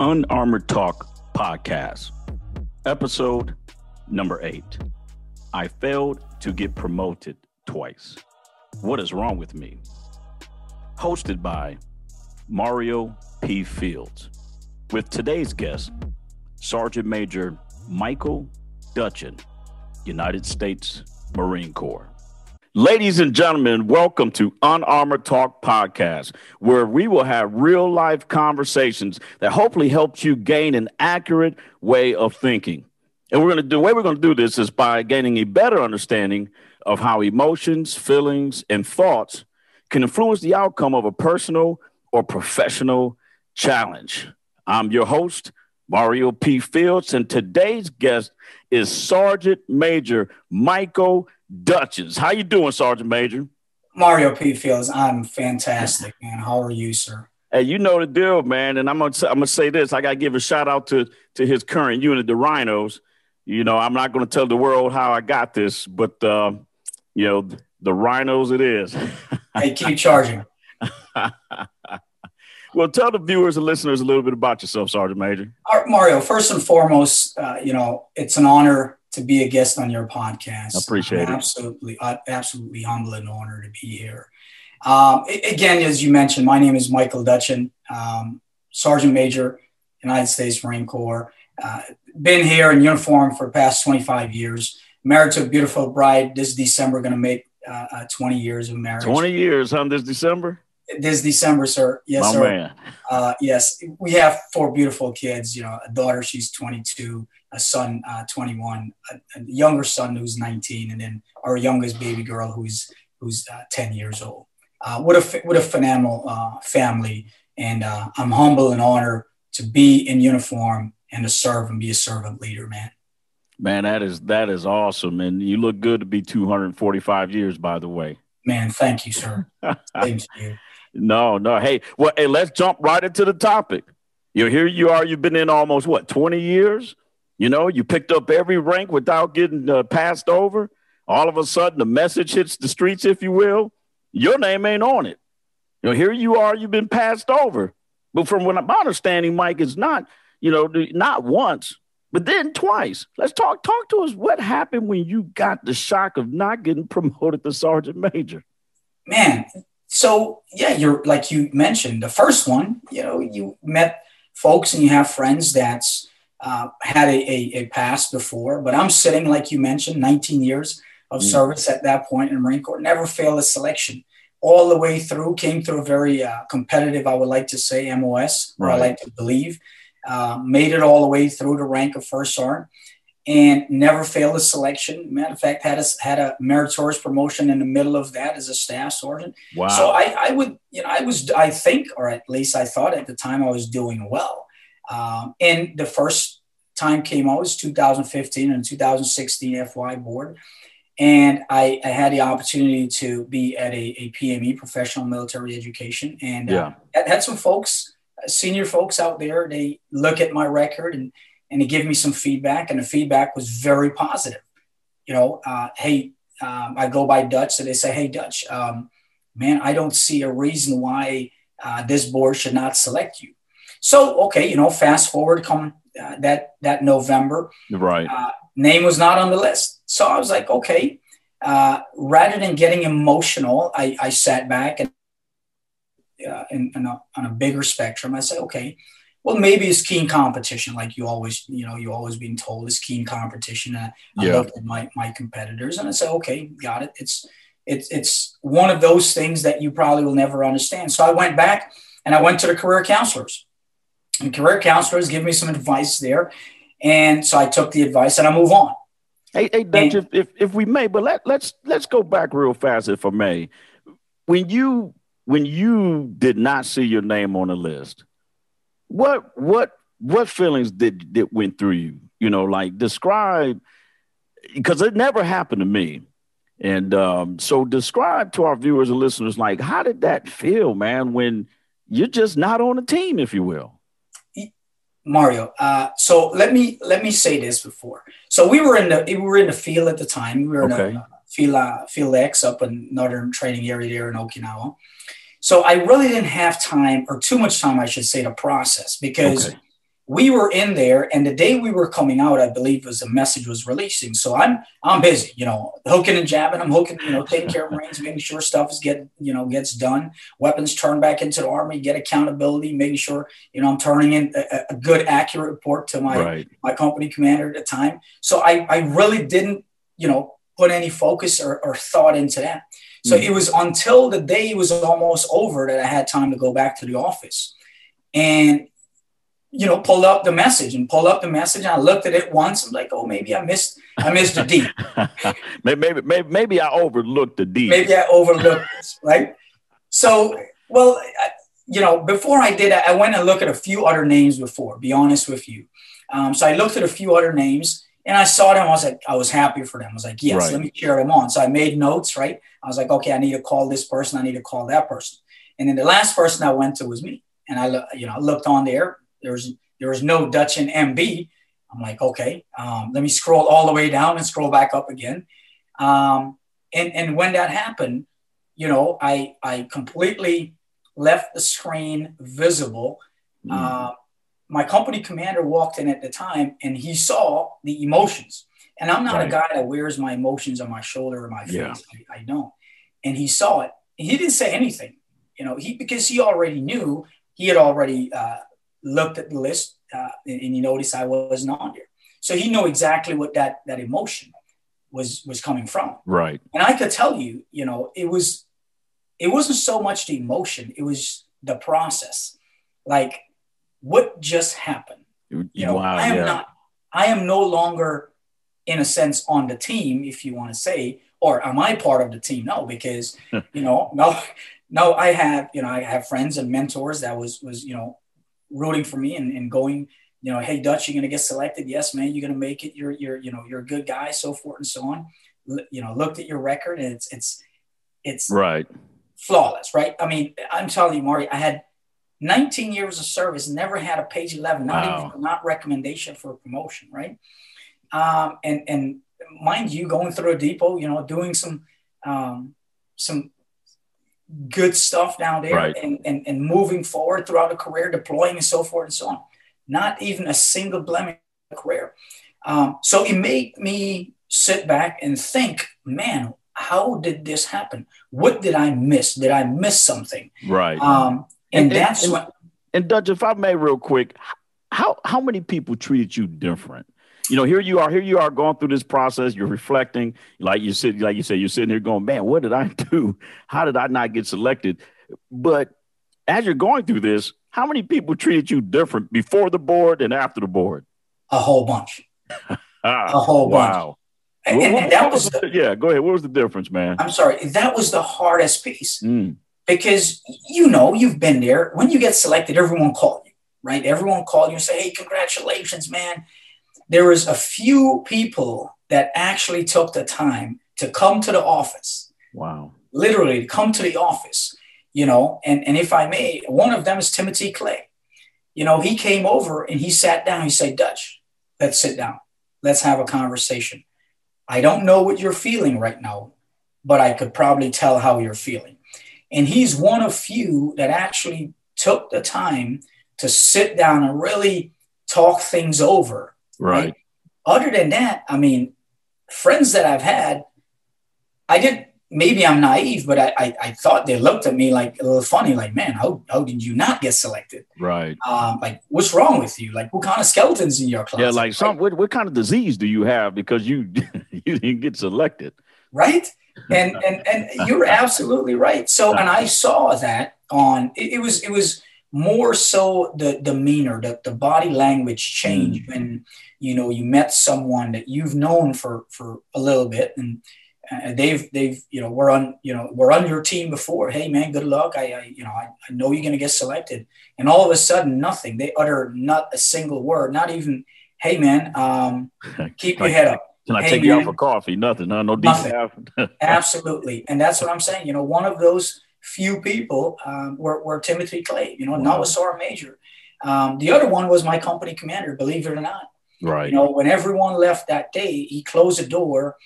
Unarmored Talk podcast, episode number eight. I failed to get promoted twice. What is wrong with me? Hosted by Mario P. Fields, with today's guest, Sergeant Major Michael Dutchin, United States Marine Corps. Ladies and gentlemen, welcome to Unarmored Talk Podcast, where we will have real life conversations that hopefully helps you gain an accurate way of thinking. And we're going to do the way we're going to do this is by gaining a better understanding of how emotions, feelings, and thoughts can influence the outcome of a personal or professional challenge. I'm your host, Mario P. Fields, and today's guest is Sergeant Major Michael Dutchins. How you doing, Sergeant Major? Mario P. Fields, I'm fantastic, man. How are you, sir? Hey, you know the deal, man. And I'm gonna I'm gonna say this. I gotta give a shout out to to his current unit, the Rhinos. You know, I'm not gonna tell the world how I got this, but uh, you know, the Rhinos it is. hey, keep charging. well, tell the viewers and listeners a little bit about yourself, Sergeant Major. Mario, first and foremost, uh, you know, it's an honor to be a guest on your podcast. I appreciate I'm it. Absolutely, absolutely humble and honored to be here. Um, again, as you mentioned, my name is Michael Dutchin, um, Sergeant Major, United States Marine Corps. Uh, been here in uniform for the past 25 years. Married to a beautiful bride. This December, going to make uh, uh, 20 years of marriage. 20 years, huh? This December? This December, sir. Yes, My sir. Man. Uh, yes, we have four beautiful kids. You know, a daughter, she's 22 a son, uh, 21, a, a, younger son who's 19, and then our youngest baby girl who's who's uh, 10 years old. Uh, what a what a phenomenal uh, family, and uh, I'm humble and honored to be in uniform and to serve and be a servant leader, man. Man, that is that is awesome, and you look good to be 245 years, by the way. Man, thank you, sir. Thank you. No, no. Hey, well, hey, let's jump right into the topic. You know, here you are. You've been in almost what 20 years. You know, you picked up every rank without getting uh, passed over. All of a sudden, the message hits the streets, if you will. Your name ain't on it. You know, here you are, you've been passed over. But from what I'm understanding, Mike, is not, you know, not once, but then twice. Let's talk talk to us. What happened when you got the shock of not getting promoted to sergeant major? Man, so yeah, you're like you mentioned the first one. You know, you met folks and you have friends that's uh, had a, a, a, past before, but I'm sitting, like you mentioned, 19 years of mm. service at that point in the Marine Corps, never failed a selection all the way through, came through a very uh, competitive, I would like to say, MOS, or right. I like to believe, uh, made it all the way through the rank of first sergeant and never failed a selection. Matter of fact, had a, had a meritorious promotion in the middle of that as a staff sergeant. Wow. So I, I would, you know, I was, I think, or at least I thought at the time I was doing well. Um, and the first time came out was 2015 and 2016 FY board. And I, I, had the opportunity to be at a, a PME, professional military education, and uh, yeah. uh, had some folks, senior folks out there. They look at my record and and they gave me some feedback, and the feedback was very positive. You know, uh, hey, um, I go by Dutch, so they say, hey, Dutch, um, man, I don't see a reason why uh, this board should not select you. So, okay, you know, fast forward, come uh, that that November, right? Uh, name was not on the list, so I was like, okay. Uh, rather than getting emotional, I, I sat back and uh, in, in a, on a bigger spectrum, I said, okay, well, maybe it's keen competition, like you always, you know, you always being told it's keen competition. Uh, I yeah. looked at my my competitors and I said, okay, got it. It's it's it's one of those things that you probably will never understand. So I went back and I went to the career counselors and career counselors give me some advice there. And so I took the advice and I move on. Hey, hey Dutch, and, if, if, if we may, but let, let's let's go back real fast, if I may. When you when you did not see your name on the list, what what what feelings did that went through you? You know, like describe because it never happened to me. And um, so describe to our viewers and listeners, like, how did that feel, man, when you're just not on the team, if you will? Mario. Uh, so let me let me say this before. So we were in the we were in the field at the time. We were in okay. a, field uh, field X up in northern training area there in Okinawa. So I really didn't have time or too much time, I should say, to process because okay. we were in there and the day we were coming out i believe was a message was releasing so i'm i'm busy you know hooking and jabbing i'm hooking you know taking care of marines making sure stuff is get you know gets done weapons turned back into the army get accountability making sure you know i'm turning in a, a good accurate report to my right. my company commander at the time so i i really didn't you know put any focus or, or thought into that so mm-hmm. it was until the day was almost over that i had time to go back to the office and you know, pull up the message and pull up the message. And I looked at it once. I'm like, oh, maybe I missed, I missed the D. maybe, maybe, maybe I overlooked the D. Maybe I overlooked this, right? So, well, I, you know, before I did, I went and looked at a few other names before. Be honest with you. Um, so I looked at a few other names and I saw them. I was like, I was happy for them. I was like, yes, right. let me cheer them on. So I made notes, right? I was like, okay, I need to call this person. I need to call that person. And then the last person I went to was me. And I, you know, I looked on there there was there was no Dutch in MB. I'm like, okay, um, let me scroll all the way down and scroll back up again. Um, and and when that happened, you know, I I completely left the screen visible. Mm. Uh, my company commander walked in at the time, and he saw the emotions. And I'm not right. a guy that wears my emotions on my shoulder or my face. Yeah. I, I don't. And he saw it. He didn't say anything, you know, he because he already knew he had already uh, looked at the list uh, and, and he noticed I wasn't on there. So he knew exactly what that that emotion was was coming from. Right. And I could tell you, you know, it was it wasn't so much the emotion, it was the process. Like what just happened? You know, wow, I am yeah. not I am no longer in a sense on the team, if you want to say, or am I part of the team? No, because you know, no, no, I have, you know, I have friends and mentors that was was, you know, rooting for me and, and going, you know, hey Dutch, you're gonna get selected. Yes, man, you're gonna make it. You're you're you know you're a good guy, so forth and so on. L- you know, looked at your record and it's it's it's right flawless, right? I mean, I'm telling you, Marty, I had 19 years of service, never had a page 11, not wow. even not recommendation for a promotion, right? Um, and and mind you, going through a depot, you know, doing some um, some good stuff down there right. and, and, and moving forward throughout a career, deploying and so forth and so on. Not even a single blemish in career. Um, so it made me sit back and think, man, how did this happen? What did I miss? Did I miss something? Right. Um, and, and that's and, what. And Dutch, if I may, real quick, how how many people treated you different? you know, here you are, here you are going through this process. You're reflecting, like you said, like you said, you're sitting here going, man, what did I do? How did I not get selected? But as you're going through this, how many people treated you different before the board and after the board? A whole bunch. a whole bunch. Wow. And, and, and that was, the, yeah. Go ahead. What was the difference, man? I'm sorry. That was the hardest piece mm. Because you know you've been there. When you get selected, everyone called you, right? Everyone called you and say, "Hey, congratulations, man! there was a few people that actually took the time to come to the office. Wow. Literally come to the office, you know, and, and if I may, one of them is Timothy Clay. You know, he came over and he sat down. He said, Dutch, let's sit down. Let's have a conversation. I don't know what you're feeling right now, but I could probably tell how you're feeling. And he's one of few that actually took the time to sit down and really talk things over Right. right. Other than that, I mean, friends that I've had, I did maybe I'm naive, but I, I, I, thought they looked at me like a little funny, like, man, how, how did you not get selected? Right. Um, like, what's wrong with you? Like, what kind of skeletons in your closet? Yeah, like some what, what kind of disease do you have because you you didn't get selected? Right. And and and you're absolutely right. So and I saw that on it, it was it was more so the demeanor, the, the body language change mm. when you know you met someone that you've known for for a little bit and uh, they've they've you know we're on you know we're on your team before. Hey man good luck. I, I you know I, I know you're going to get selected. And all of a sudden nothing. They utter not a single word not even hey man um, keep your head up can I take you out for coffee? Nothing. No, no. Absolutely. And that's what I'm saying. You know, one of those few people um, were, were Timothy Clay, you know, wow. a Sergeant Major. Um, the other one was my company commander, believe it or not. Right. You know, when everyone left that day, he closed the door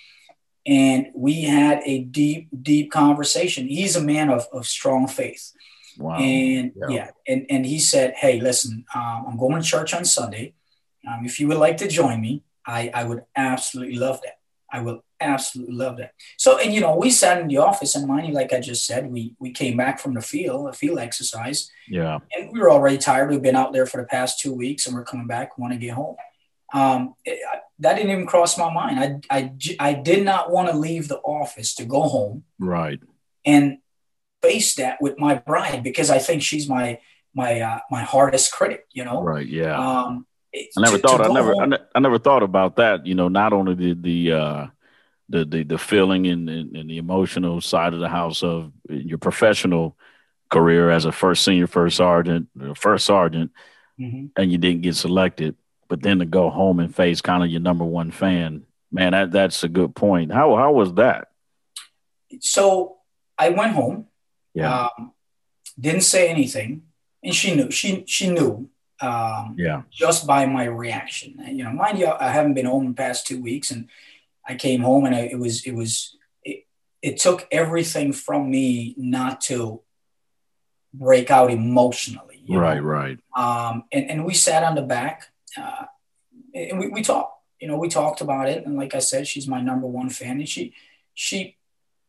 and we had a deep, deep conversation. He's a man of, of strong faith. Wow. And yeah. yeah, and, and he said, Hey, listen, um, I'm going to church on Sunday. Um, if you would like to join me, I, I would absolutely love that. I will absolutely love that. So, and you know, we sat in the office and mind like I just said, we we came back from the field, a field exercise. Yeah. And we were already tired. We've been out there for the past two weeks and we're coming back, want to get home. Um, it, I, that didn't even cross my mind. I, I, I did not want to leave the office to go home. Right. And face that with my bride because I think she's my, my, uh, my hardest critic, you know? Right. Yeah. Um, I never to, thought. To I never. I, ne- I, never thought about that. You know, not only the the uh, the, the the feeling and, and, and, the emotional side of the house of your professional career as a first senior, first sergeant, first sergeant, mm-hmm. and you didn't get selected. But then to go home and face kind of your number one fan, man, that that's a good point. How how was that? So I went home. Yeah. Um, didn't say anything, and she knew. She she knew um, yeah. Just by my reaction, you know, mind you, I haven't been home in the past two weeks, and I came home, and I, it was it was it, it took everything from me not to break out emotionally. Right, know? right. Um, and and we sat on the back, uh, and we, we talked. You know, we talked about it, and like I said, she's my number one fan, and she she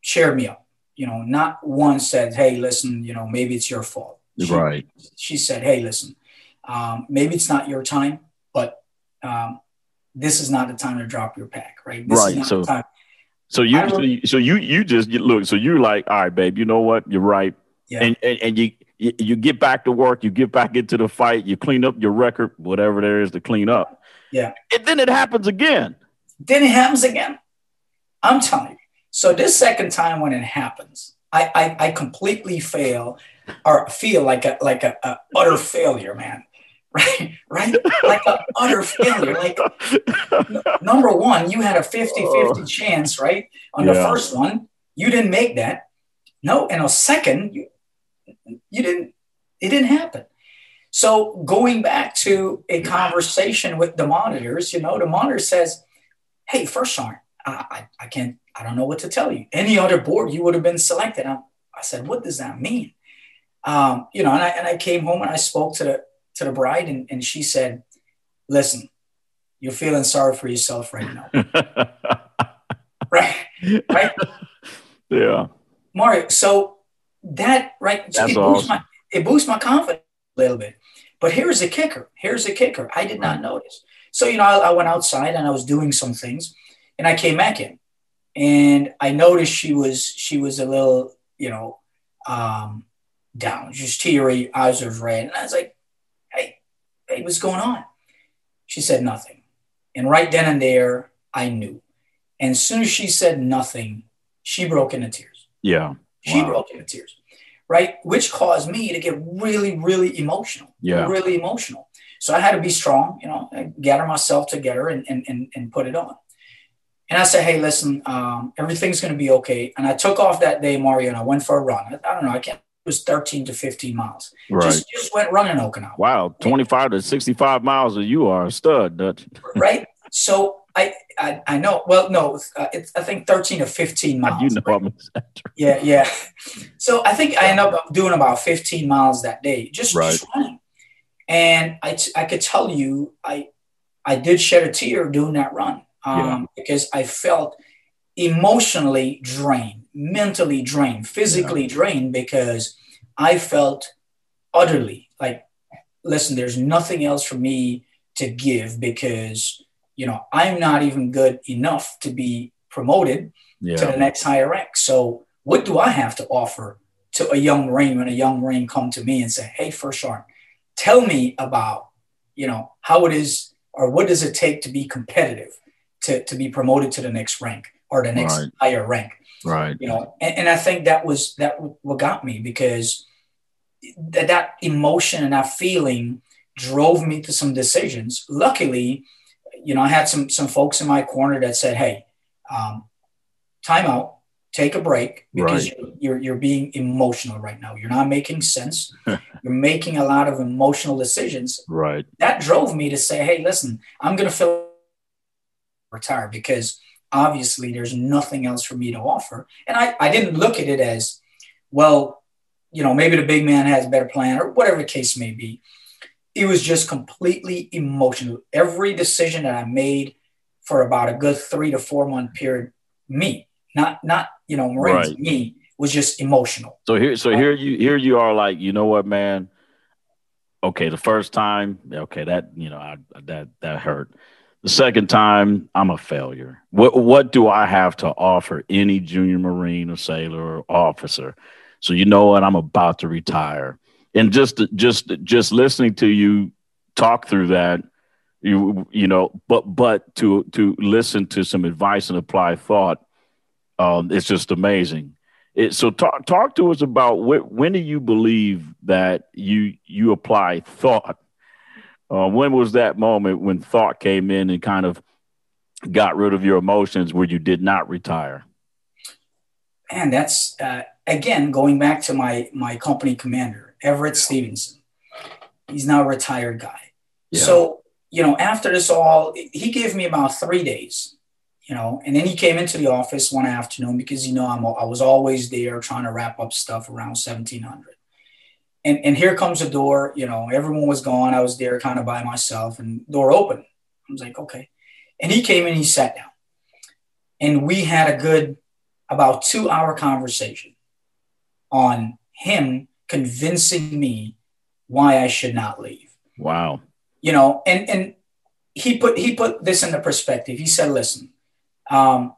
cheered me up. You know, not once said, "Hey, listen, you know, maybe it's your fault." She, right. She said, "Hey, listen, um, maybe it's not your time, but um, this is not the time to drop your pack, right? This right. so, so you, so you, so you, you just you look. So you're like, all right, babe. You know what? You're right. Yeah. And, and and you you get back to work. You get back into the fight. You clean up your record, whatever there is to clean up. Yeah. And then it happens again. Then it happens again. I'm telling you. So this second time when it happens, I I, I completely fail or feel like a like a, a utter failure, man right? Right? Like an utter failure. Like n- number one, you had a 50-50 chance, right? On the first one, you didn't make that. No, and a second, you you didn't it didn't happen. So going back to a conversation with the monitors, you know, the monitor says, Hey, first sergeant, I, I, I can't, I don't know what to tell you. Any other board, you would have been selected. I, I said, what does that mean? Um, you know, and I, and I came home and I spoke to the, to the bride, and, and she said, "Listen, you're feeling sorry for yourself right now, right? Right? Yeah, Mario. So that right, That's it, boosts my, it boosts my confidence a little bit. But here's the kicker. Here's the kicker. I did not notice. So you know, I, I went outside and I was doing some things, and I came back in, and I noticed she was she was a little, you know, um, down, just teary, eyes were red, and I was like, hey, what's going on? She said nothing. And right then and there, I knew. And as soon as she said nothing, she broke into tears. Yeah. She wow. broke into tears, right? Which caused me to get really, really emotional. Yeah. Really emotional. So I had to be strong, you know, gather myself together and, and, and, and put it on. And I said, hey, listen, um, everything's going to be okay. And I took off that day, Mario, and I went for a run. I, I don't know. I can't was 13 to 15 miles. Right. Just, just went running Okinawa. Wow. 25 to 65 miles and you are a stud, Dutch. right. So I, I, I know, well, no, uh, it's, I think 13 to 15 miles. You know, right? I'm yeah. Yeah. So I think I ended up doing about 15 miles that day, just, right. just running. And I, t- I could tell you, I, I did shed a tear doing that run um, yeah. because I felt emotionally drained mentally drained, physically yeah. drained because I felt utterly like, listen, there's nothing else for me to give because, you know, I'm not even good enough to be promoted yeah. to the next higher rank. So what do I have to offer to a young Marine when a young Marine come to me and say, hey, First Sergeant, tell me about, you know, how it is or what does it take to be competitive to, to be promoted to the next rank or the next right. higher rank? Right. You know, and, and I think that was that what got me because that, that emotion and that feeling drove me to some decisions. Luckily, you know, I had some some folks in my corner that said, "Hey, um, time out, take a break because right. you're, you're, you're being emotional right now. You're not making sense. you're making a lot of emotional decisions." Right. That drove me to say, "Hey, listen, I'm going to feel retire because obviously there's nothing else for me to offer. And I, I didn't look at it as, well, you know, maybe the big man has a better plan or whatever the case may be. It was just completely emotional. Every decision that I made for about a good three to four month period, me, not not you know, Marines, right. me was just emotional. So here, so here you here you are like, you know what, man? Okay, the first time, okay, that you know, I, that that hurt. The second time, I'm a failure. What what do I have to offer any junior Marine or sailor or officer? So you know what, I'm about to retire. And just just just listening to you talk through that, you you know, but but to to listen to some advice and apply thought, um, it's just amazing. It, so talk talk to us about wh- when do you believe that you you apply thought uh, when was that moment when thought came in and kind of got rid of your emotions where you did not retire? And that's uh, again going back to my my company commander Everett Stevenson. He's now a retired guy. Yeah. So you know, after this all, he gave me about three days. You know, and then he came into the office one afternoon because you know I'm I was always there trying to wrap up stuff around 1700 and, and here comes the door, you know, everyone was gone. I was there kind of by myself and door open. I was like, okay. And he came and he sat down and we had a good about two hour conversation on him convincing me why I should not leave. Wow. You know, and, and he put, he put this into perspective. He said, listen, um,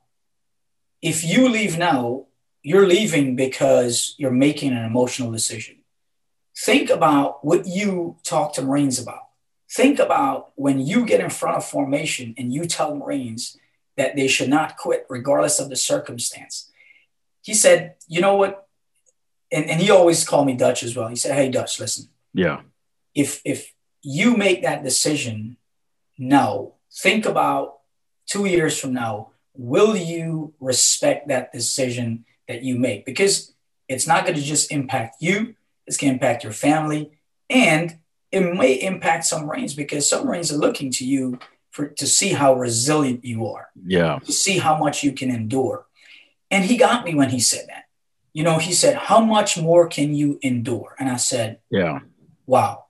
if you leave now, you're leaving because you're making an emotional decision Think about what you talk to Marines about. Think about when you get in front of formation and you tell Marines that they should not quit regardless of the circumstance. He said, you know what? And, and he always called me Dutch as well. He said, Hey Dutch, listen. Yeah. If if you make that decision now, think about two years from now, will you respect that decision that you make? Because it's not going to just impact you, it's going to impact your family, and it may impact some Marines because some Marines are looking to you for to see how resilient you are. Yeah. To see how much you can endure. And he got me when he said that. You know, he said, How much more can you endure? And I said, Yeah. Wow.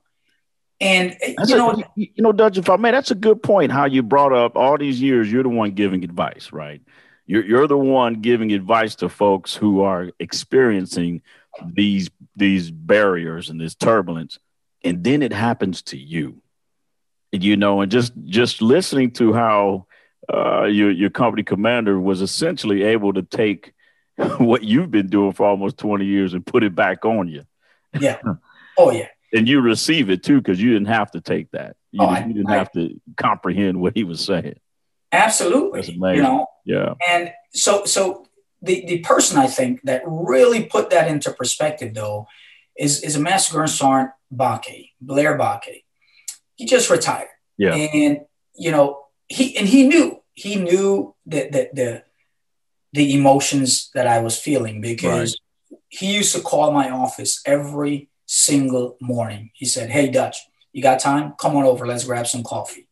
And uh, that's you know, a, you know, Dutch, if I may, that's a good point. How you brought up all these years, you're the one giving advice, right? You're you're the one giving advice to folks who are experiencing these these barriers and this turbulence and then it happens to you. And, you know and just just listening to how uh, your your company commander was essentially able to take what you've been doing for almost 20 years and put it back on you. Yeah. Oh yeah. And you receive it too because you didn't have to take that. You, oh, didn't, you didn't I, have to comprehend what he was saying. Absolutely. You know? yeah. And so so the, the person I think that really put that into perspective, though, is, is a Master Sergeant Sergeant Bakke, Blair Bakke. He just retired. Yeah. And, you know, he and he knew, he knew that the, the, the emotions that I was feeling because right. he used to call my office every single morning. He said, Hey, Dutch, you got time? Come on over. Let's grab some coffee.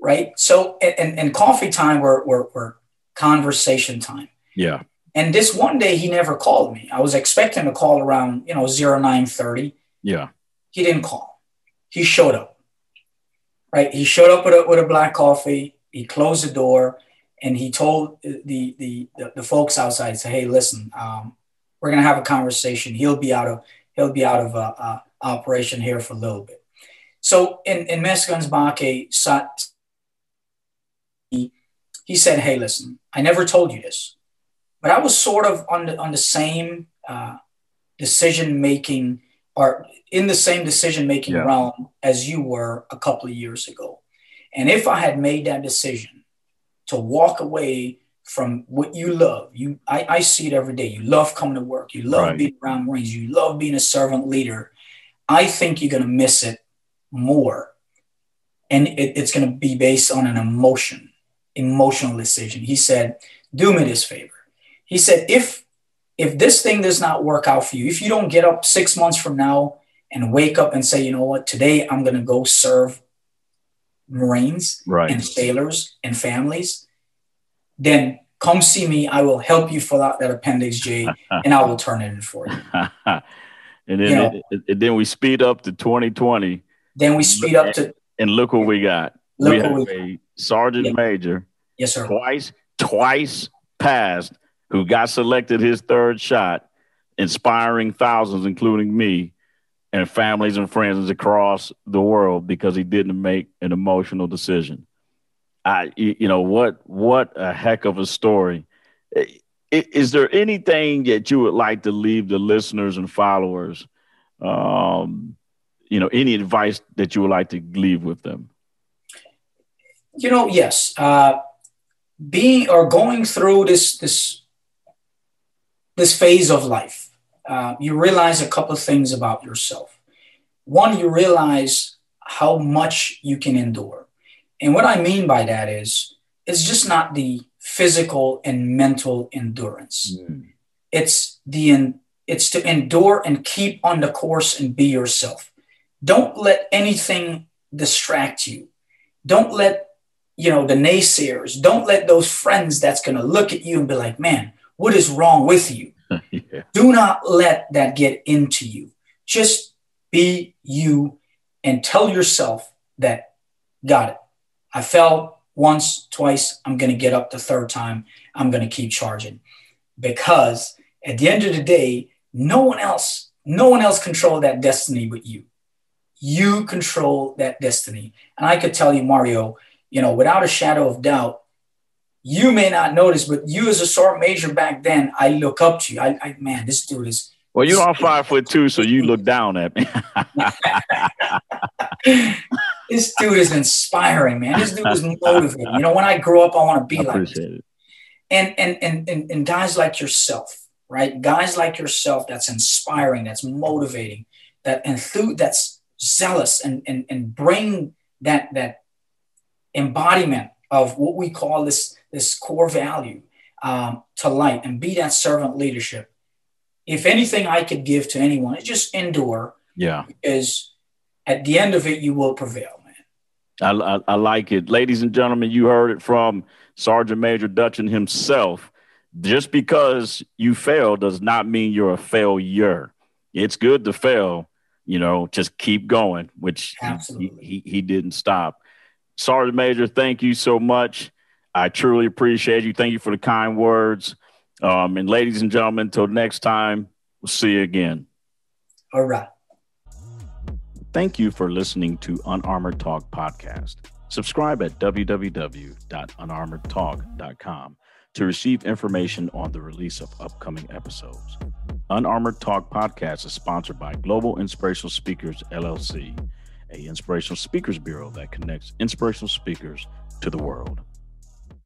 Right. So, and, and coffee time, we're, we're, we're conversation time. Yeah. And this one day he never called me. I was expecting to call around, you know, 0930. Yeah. He didn't call. He showed up. Right. He showed up with a, with a black coffee. He closed the door and he told the, the, the, the folks outside, say, Hey, listen, um, we're going to have a conversation. He'll be out of, he'll be out of uh, uh, operation here for a little bit. So in, in Guns Bakke sat, he said, Hey, listen, I never told you this, but I was sort of on the, on the same uh, decision making or in the same decision making yeah. realm as you were a couple of years ago. And if I had made that decision to walk away from what you love, you I, I see it every day. You love coming to work, you love right. being around Marines, you love being a servant leader. I think you're gonna miss it more. And it, it's gonna be based on an emotion emotional decision. He said, Do me this favor. He said, if if this thing does not work out for you, if you don't get up six months from now and wake up and say, you know what, today I'm going to go serve Marines right. and sailors and families, then come see me. I will help you fill out that Appendix J, and I will turn it in for you. and then, you know, it, it, then we speed up to 2020. Then we speed up to. And look what we got. We have a sergeant yeah. major. Yes, sir. Twice, twice passed, who got selected his third shot, inspiring thousands, including me, and families and friends across the world because he didn't make an emotional decision. I, you know, what what a heck of a story. Is there anything that you would like to leave the listeners and followers? Um, you know, any advice that you would like to leave with them? You know, yes. Uh, being or going through this this this phase of life, uh, you realize a couple of things about yourself. One, you realize how much you can endure and what I mean by that is, it's just not the physical and mental endurance. Mm. It's the it's to endure and keep on the course and be yourself. Don't let anything distract you. Don't let you know the naysayers. Don't let those friends that's going to look at you and be like, "Man, what is wrong with you?" yeah. Do not let that get into you. Just be you and tell yourself that got it. I fell once, twice. I'm going to get up the third time. I'm going to keep charging because at the end of the day, no one else, no one else control that destiny but you. You control that destiny. And I could tell you, Mario, you know, without a shadow of doubt, you may not notice, but you as a sergeant major back then, I look up to you. I, I man, this dude is. Well, you're on five foot two, so you look down at me. this dude is inspiring, man. This dude is motivating. You know, when I grow up, I want to be like this. It. And, and and and and guys like yourself, right? Guys like yourself that's inspiring, that's motivating, that enthu- that's zealous and and and bring that that embodiment of what we call this this core value um, to light and be that servant leadership. If anything I could give to anyone, it's just endure. Yeah. Is at the end of it, you will prevail. I, I, I, like it. Ladies and gentlemen, you heard it from Sergeant Major Dutchin himself. Just because you fail does not mean you're a failure. It's good to fail, you know, just keep going, which he, he, he didn't stop. Sergeant Major, thank you so much. I truly appreciate you. Thank you for the kind words. Um, and ladies and gentlemen, until next time, we'll see you again. All right. Thank you for listening to Unarmored Talk podcast. Subscribe at www.unarmoredtalk.com to receive information on the release of upcoming episodes. Unarmored Talk podcast is sponsored by Global Inspirational Speakers LLC, a inspirational speakers bureau that connects inspirational speakers to the world.